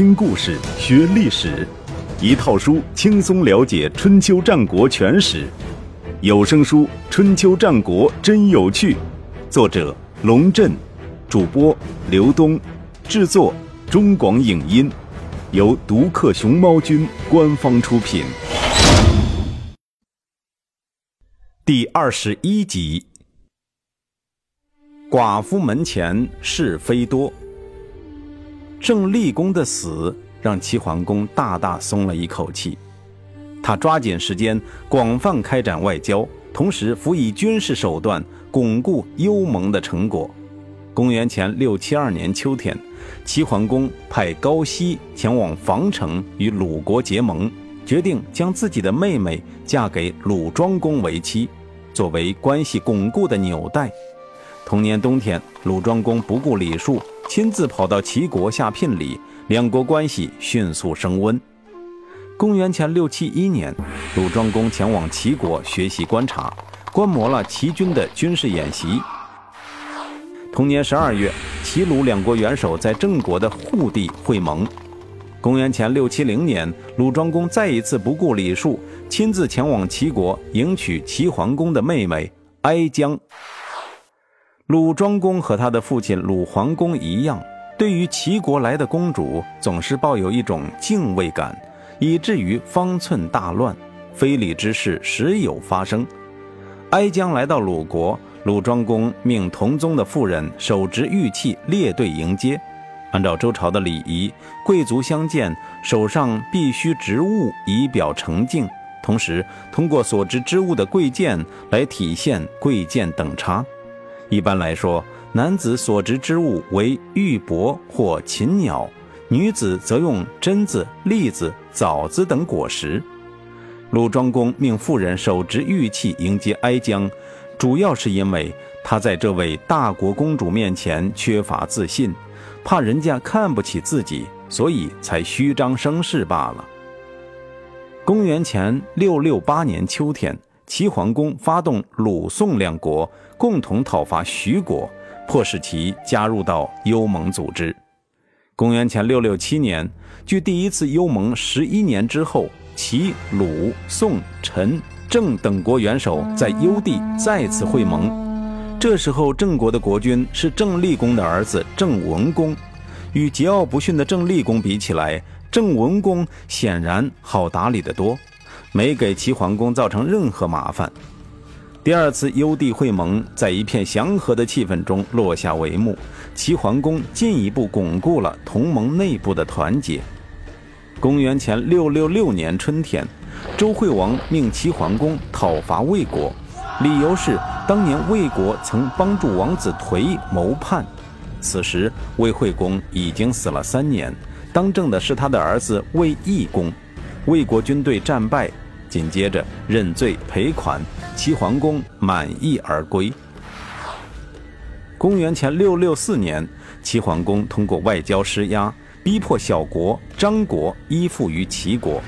听故事学历史，一套书轻松了解春秋战国全史。有声书《春秋战国真有趣》，作者龙震，主播刘东，制作中广影音，由独克熊猫君官方出品。第二十一集：寡妇门前是非多。郑立功的死让齐桓公大大松了一口气，他抓紧时间广泛开展外交，同时辅以军事手段巩固幽盟的成果。公元前六七二年秋天，齐桓公派高奚前往防城与鲁国结盟，决定将自己的妹妹嫁给鲁庄公为妻，作为关系巩固的纽带。同年冬天，鲁庄公不顾礼数。亲自跑到齐国下聘礼，两国关系迅速升温。公元前六七一年，鲁庄公前往齐国学习观察，观摩了齐军的军事演习。同年十二月，齐鲁两国元首在郑国的护地会盟。公元前六七零年，鲁庄公再一次不顾礼数，亲自前往齐国迎娶齐桓公的妹妹哀姜。鲁庄公和他的父亲鲁桓公一样，对于齐国来的公主总是抱有一种敬畏感，以至于方寸大乱，非礼之事时有发生。哀姜来到鲁国，鲁庄公命同宗的妇人手执玉器列队迎接。按照周朝的礼仪，贵族相见手上必须执物以表诚敬，同时通过所执之物的贵贱来体现贵贱等差。一般来说，男子所执之物为玉帛或禽鸟，女子则用榛子、栗子、枣子等果实。鲁庄公命妇人手执玉器迎接哀姜，主要是因为他在这位大国公主面前缺乏自信，怕人家看不起自己，所以才虚张声势罢了。公元前六六八年秋天。齐桓公发动鲁、宋两国共同讨伐徐国，迫使其加入到幽盟组织。公元前六六七年，距第一次幽盟十一年之后，齐、鲁、宋、陈、郑等国元首在幽地再次会盟。这时候，郑国的国君是郑厉公的儿子郑文公。与桀骜不驯的郑厉公比起来，郑文公显然好打理得多。没给齐桓公造成任何麻烦。第二次幽地会盟在一片祥和的气氛中落下帷幕，齐桓公进一步巩固了同盟内部的团结。公元前六六六年春天，周惠王命齐桓公讨伐魏国，理由是当年魏国曾帮助王子颓谋叛。此时魏惠公已经死了三年，当政的是他的儿子魏懿公。魏国军队战败，紧接着认罪赔款，齐桓公满意而归。公元前六六四年，齐桓公通过外交施压，逼迫小国张国依附于齐国。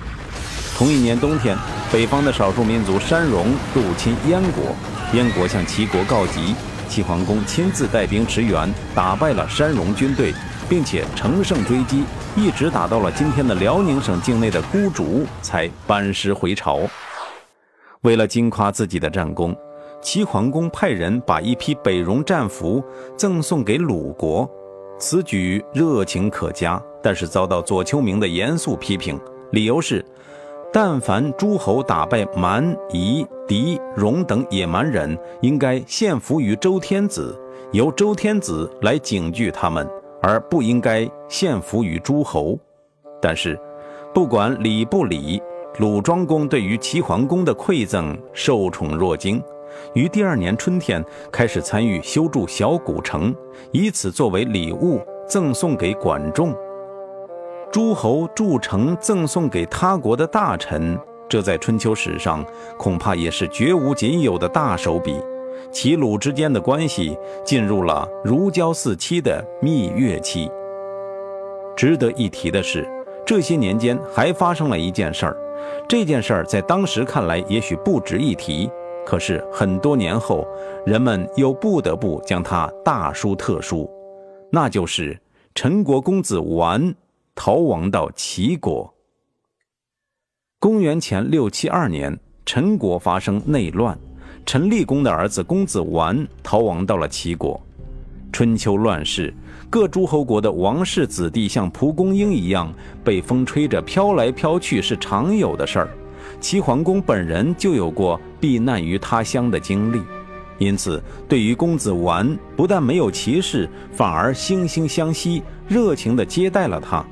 同一年冬天，北方的少数民族山戎入侵燕国，燕国向齐国告急，齐桓公亲自带兵驰援，打败了山戎军队。并且乘胜追击，一直打到了今天的辽宁省境内的孤竹，才班师回朝。为了惊夸自己的战功，齐桓公派人把一批北戎战俘赠送给鲁国。此举热情可嘉，但是遭到左丘明的严肃批评，理由是：但凡诸侯打败蛮、夷、狄、戎等野蛮人，应该献俘于周天子，由周天子来警拒他们。而不应该献俘于诸侯，但是，不管礼不礼，鲁庄公对于齐桓公的馈赠受宠若惊，于第二年春天开始参与修筑小古城，以此作为礼物赠送给管仲。诸侯筑城赠送给他国的大臣，这在春秋史上恐怕也是绝无仅有的大手笔。齐鲁之间的关系进入了如胶似漆的蜜月期。值得一提的是，这些年间还发生了一件事儿。这件事儿在当时看来也许不值一提，可是很多年后，人们又不得不将它大书特书。那就是陈国公子完逃亡到齐国。公元前六七二年，陈国发生内乱，陈立公的儿子公子完逃亡到了齐国。春秋乱世，各诸侯国的王室子弟像蒲公英一样被风吹着飘来飘去是常有的事儿。齐桓公本人就有过避难于他乡的经历，因此对于公子完，不但没有歧视，反而惺惺相惜，热情地接待了他。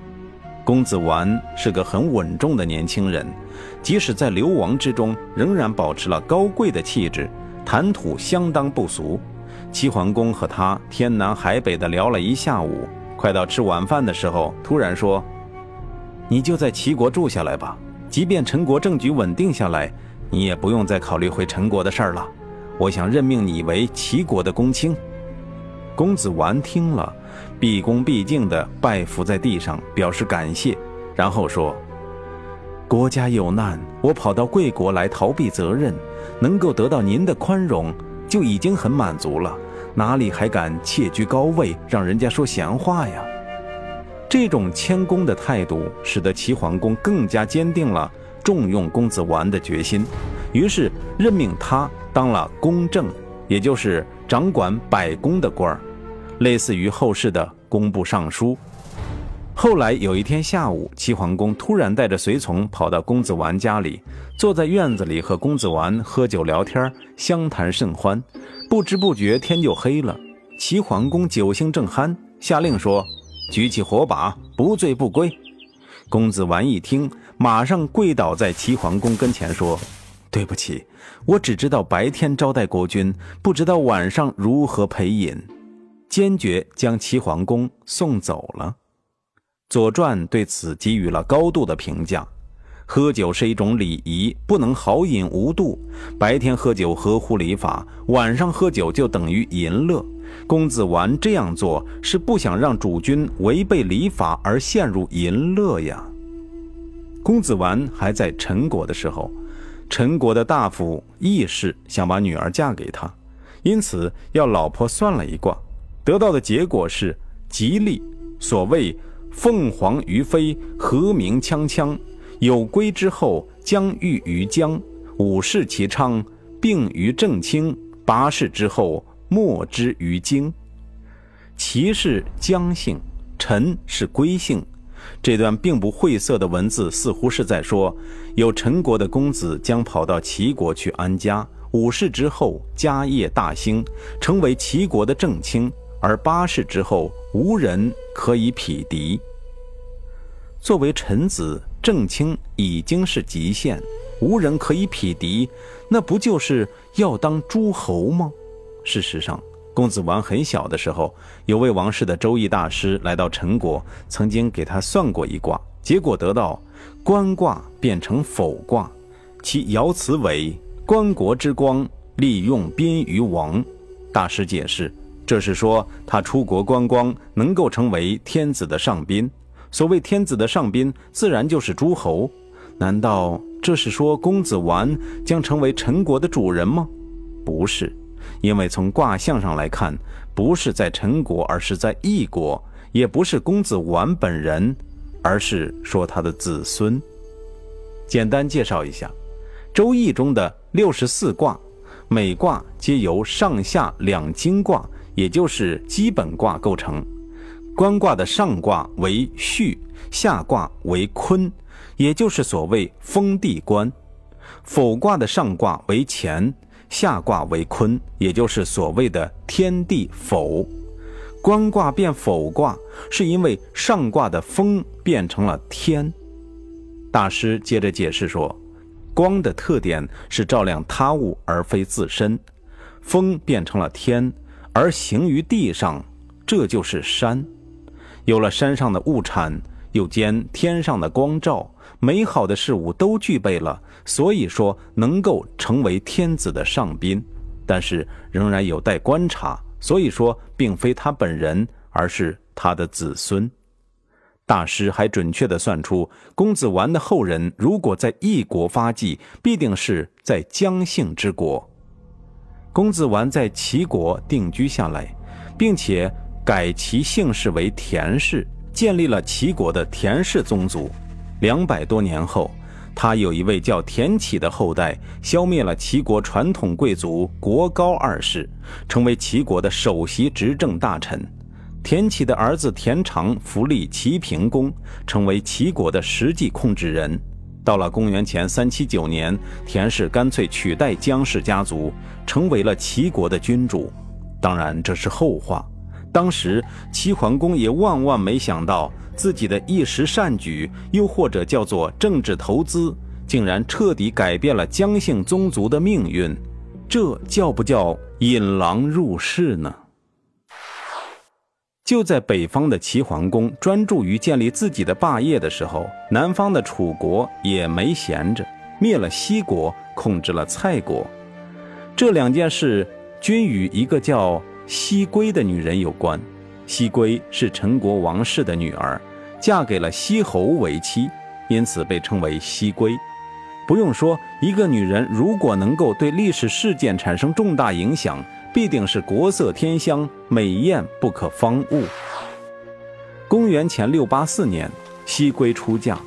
公子完是个很稳重的年轻人，即使在流亡之中，仍然保持了高贵的气质，谈吐相当不俗。齐桓公和他天南海北的聊了一下午，快到吃晚饭的时候，突然说：“你就在齐国住下来吧，即便陈国政局稳定下来，你也不用再考虑回陈国的事儿了。我想任命你为齐国的公卿。”公子完听了。毕恭毕敬地拜伏在地上，表示感谢，然后说：“国家有难，我跑到贵国来逃避责任，能够得到您的宽容，就已经很满足了，哪里还敢窃居高位，让人家说闲话呀？”这种谦恭的态度，使得齐桓公更加坚定了重用公子完的决心，于是任命他当了公正，也就是掌管百公的官儿。类似于后世的工部尚书。后来有一天下午，齐桓公突然带着随从跑到公子完家里，坐在院子里和公子完喝酒聊天，相谈甚欢。不知不觉天就黑了。齐桓公酒兴正酣，下令说：“举起火把，不醉不归。”公子完一听，马上跪倒在齐桓公跟前说：“对不起，我只知道白天招待国君，不知道晚上如何陪饮。”坚决将齐桓公送走了。《左传》对此给予了高度的评价：喝酒是一种礼仪，不能好饮无度。白天喝酒合乎礼法，晚上喝酒就等于淫乐。公子完这样做是不想让主君违背礼法而陷入淫乐呀。公子完还在陈国的时候，陈国的大夫义士想把女儿嫁给他，因此要老婆算了一卦。得到的结果是吉利。所谓凤凰于飞，和鸣锵锵。有归之后，将遇于江。五世其昌，并于正清。八世之后，莫之于京。齐是姜姓，陈是归姓。这段并不晦涩的文字，似乎是在说，有陈国的公子将跑到齐国去安家。五世之后，家业大兴，成为齐国的正卿。而八世之后，无人可以匹敌。作为臣子，正卿已经是极限，无人可以匹敌，那不就是要当诸侯吗？事实上，公子完很小的时候，有位王室的周易大师来到陈国，曾经给他算过一卦，结果得到官卦变成否卦，其爻辞为“官国之光，利用宾于王”。大师解释。这是说他出国观光能够成为天子的上宾。所谓天子的上宾，自然就是诸侯。难道这是说公子完将成为陈国的主人吗？不是，因为从卦象上来看，不是在陈国，而是在异国；也不是公子完本人，而是说他的子孙。简单介绍一下，《周易》中的六十四卦，每卦皆由上下两经卦。也就是基本卦构成，官卦的上卦为巽，下卦为坤，也就是所谓封地官；否卦的上卦为乾，下卦为坤，也就是所谓的天地否。官卦变否卦，是因为上卦的风变成了天。大师接着解释说，光的特点是照亮他物而非自身，风变成了天。而行于地上，这就是山。有了山上的物产，又兼天上的光照，美好的事物都具备了，所以说能够成为天子的上宾。但是仍然有待观察，所以说并非他本人，而是他的子孙。大师还准确地算出，公子完的后人如果在异国发迹，必定是在姜姓之国。公子完在齐国定居下来，并且改其姓氏为田氏，建立了齐国的田氏宗族。两百多年后，他有一位叫田启的后代，消灭了齐国传统贵族国高二世，成为齐国的首席执政大臣。田启的儿子田常扶立齐平公，成为齐国的实际控制人。到了公元前三七九年，田氏干脆取代姜氏家族，成为了齐国的君主。当然，这是后话。当时齐桓公也万万没想到，自己的一时善举，又或者叫做政治投资，竟然彻底改变了姜姓宗族的命运。这叫不叫引狼入室呢？就在北方的齐桓公专注于建立自己的霸业的时候，南方的楚国也没闲着，灭了西国，控制了蔡国。这两件事均与一个叫西归的女人有关。西归是陈国王室的女儿，嫁给了西侯为妻，因此被称为西归。不用说，一个女人如果能够对历史事件产生重大影响。必定是国色天香、美艳不可方物。公元前六八四年，西归出嫁，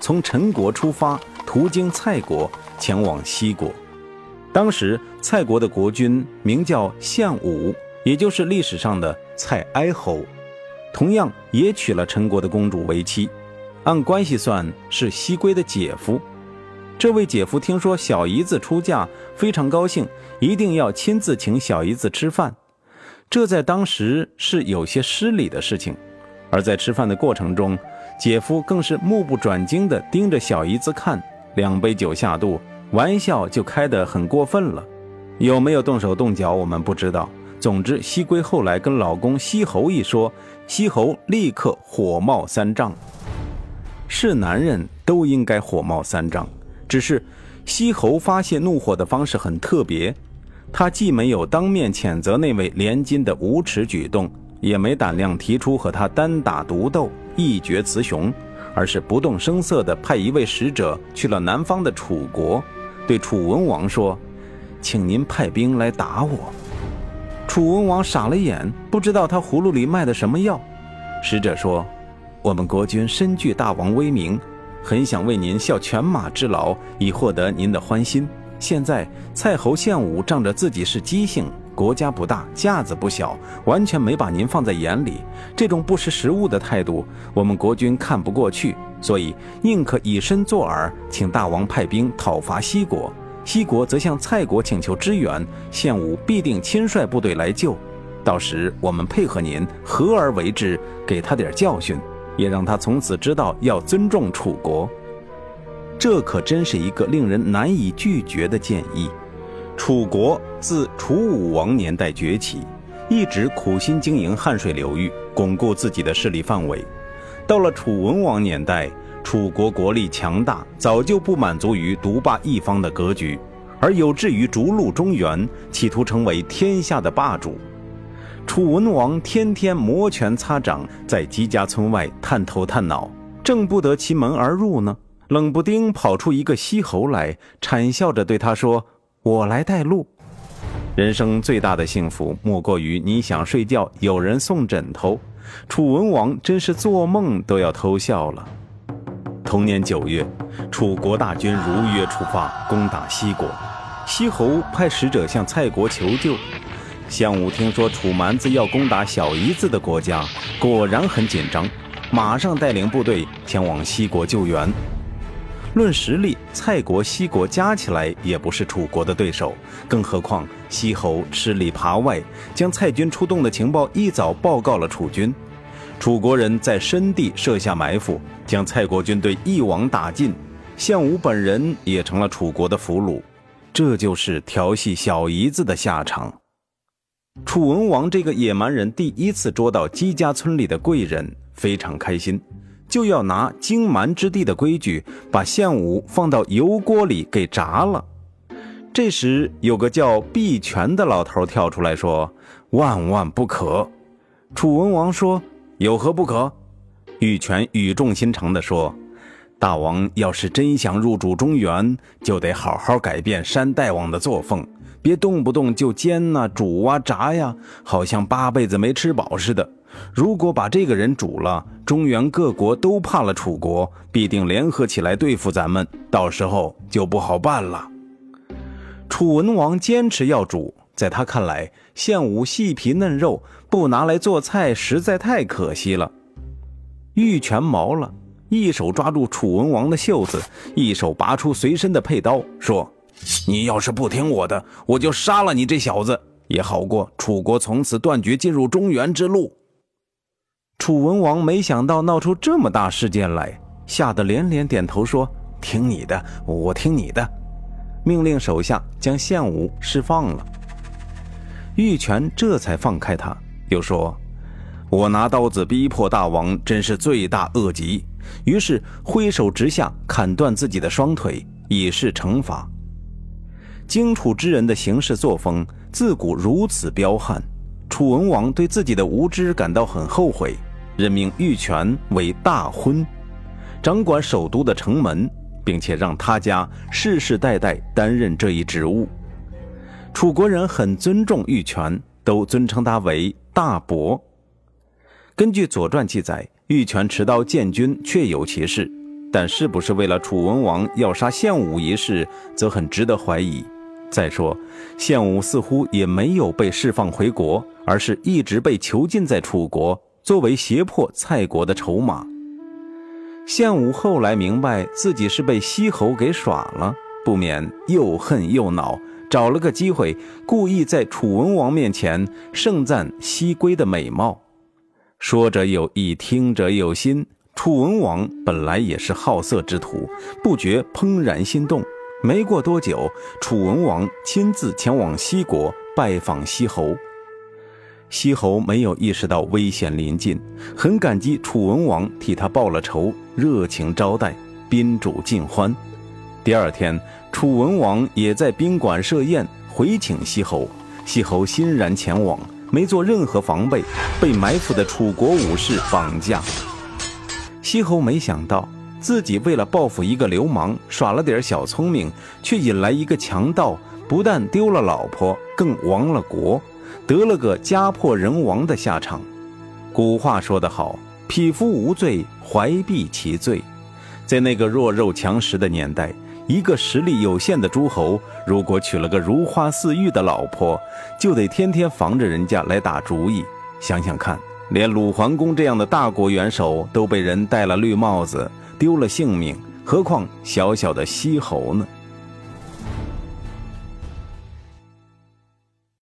从陈国出发，途经蔡国，前往西国。当时蔡国的国君名叫献武，也就是历史上的蔡哀侯，同样也娶了陈国的公主为妻，按关系算是西归的姐夫。这位姐夫听说小姨子出嫁，非常高兴，一定要亲自请小姨子吃饭。这在当时是有些失礼的事情。而在吃饭的过程中，姐夫更是目不转睛地盯着小姨子看。两杯酒下肚，玩笑就开得很过分了。有没有动手动脚，我们不知道。总之，西归后来跟老公西侯一说，西侯立刻火冒三丈。是男人都应该火冒三丈。只是，西侯发泄怒火的方式很特别，他既没有当面谴责那位连襟的无耻举动，也没胆量提出和他单打独斗一决雌雄，而是不动声色地派一位使者去了南方的楚国，对楚文王说：“请您派兵来打我。”楚文王傻了眼，不知道他葫芦里卖的什么药。使者说：“我们国君身具大王威名。”很想为您效犬马之劳，以获得您的欢心。现在蔡侯献武仗着自己是姬姓，国家不大，架子不小，完全没把您放在眼里。这种不识时务的态度，我们国君看不过去，所以宁可以身作饵，请大王派兵讨伐西国。西国则向蔡国请求支援，献武必定亲率部队来救。到时我们配合您，合而为之，给他点教训。也让他从此知道要尊重楚国，这可真是一个令人难以拒绝的建议。楚国自楚武王年代崛起，一直苦心经营汉水流域，巩固自己的势力范围。到了楚文王年代，楚国国力强大，早就不满足于独霸一方的格局，而有志于逐鹿中原，企图成为天下的霸主。楚文王天天摩拳擦掌，在姬家村外探头探脑，正不得其门而入呢，冷不丁跑出一个西侯来，谄笑着对他说：“我来带路。”人生最大的幸福，莫过于你想睡觉有人送枕头。楚文王真是做梦都要偷笑了。同年九月，楚国大军如约出发，攻打西国。西侯派使者向蔡国求救。项武听说楚蛮子要攻打小姨子的国家，果然很紧张，马上带领部队前往西国救援。论实力，蔡国、西国加起来也不是楚国的对手，更何况西侯吃里扒外，将蔡军出动的情报一早报告了楚军。楚国人在深地设下埋伏，将蔡国军队一网打尽，项武本人也成了楚国的俘虏。这就是调戏小姨子的下场。楚文王这个野蛮人第一次捉到姬家村里的贵人，非常开心，就要拿荆蛮之地的规矩，把献武放到油锅里给炸了。这时，有个叫毕全的老头跳出来说：“万万不可！”楚文王说：“有何不可？”玉泉语重心长地说：“大王要是真想入主中原，就得好好改变山大王的作风。”别动不动就煎呐、煮啊、炸呀，好像八辈子没吃饱似的。如果把这个人煮了，中原各国都怕了楚国，必定联合起来对付咱们，到时候就不好办了。楚文王坚持要煮，在他看来，献武细皮嫩肉不拿来做菜，实在太可惜了。玉泉毛了，一手抓住楚文王的袖子，一手拔出随身的佩刀，说：“你要是不听我的，我就杀了你这小子，也好过楚国从此断绝进入中原之路。”楚文王没想到闹出这么大事件来，吓得连连点头说：“听你的，我听你的。”命令手下将献武释放了。玉泉这才放开他，又说：“我拿刀子逼迫大王，真是罪大恶极。”于是挥手直下，砍断自己的双腿，以示惩罚。荆楚之人的行事作风自古如此彪悍，楚文王对自己的无知感到很后悔。任命玉泉为大昏，掌管首都的城门，并且让他家世世代代担任这一职务。楚国人很尊重玉泉，都尊称他为大伯。根据《左传》记载，玉泉持刀见君确有其事，但是不是为了楚文王要杀献武一事，则很值得怀疑。再说，献武似乎也没有被释放回国，而是一直被囚禁在楚国。作为胁迫蔡国的筹码，献武后来明白自己是被西侯给耍了，不免又恨又恼，找了个机会，故意在楚文王面前盛赞西归的美貌。说者有意，听者有心。楚文王本来也是好色之徒，不觉怦然心动。没过多久，楚文王亲自前往西国拜访西侯。西侯没有意识到危险临近，很感激楚文王替他报了仇，热情招待，宾主尽欢。第二天，楚文王也在宾馆设宴回请西侯，西侯欣然前往，没做任何防备，被埋伏的楚国武士绑架。西侯没想到自己为了报复一个流氓，耍了点小聪明，却引来一个强盗，不但丢了老婆，更亡了国。得了个家破人亡的下场。古话说得好：“匹夫无罪，怀璧其罪。”在那个弱肉强食的年代，一个实力有限的诸侯，如果娶了个如花似玉的老婆，就得天天防着人家来打主意。想想看，连鲁桓公这样的大国元首都被人戴了绿帽子，丢了性命，何况小小的西侯呢？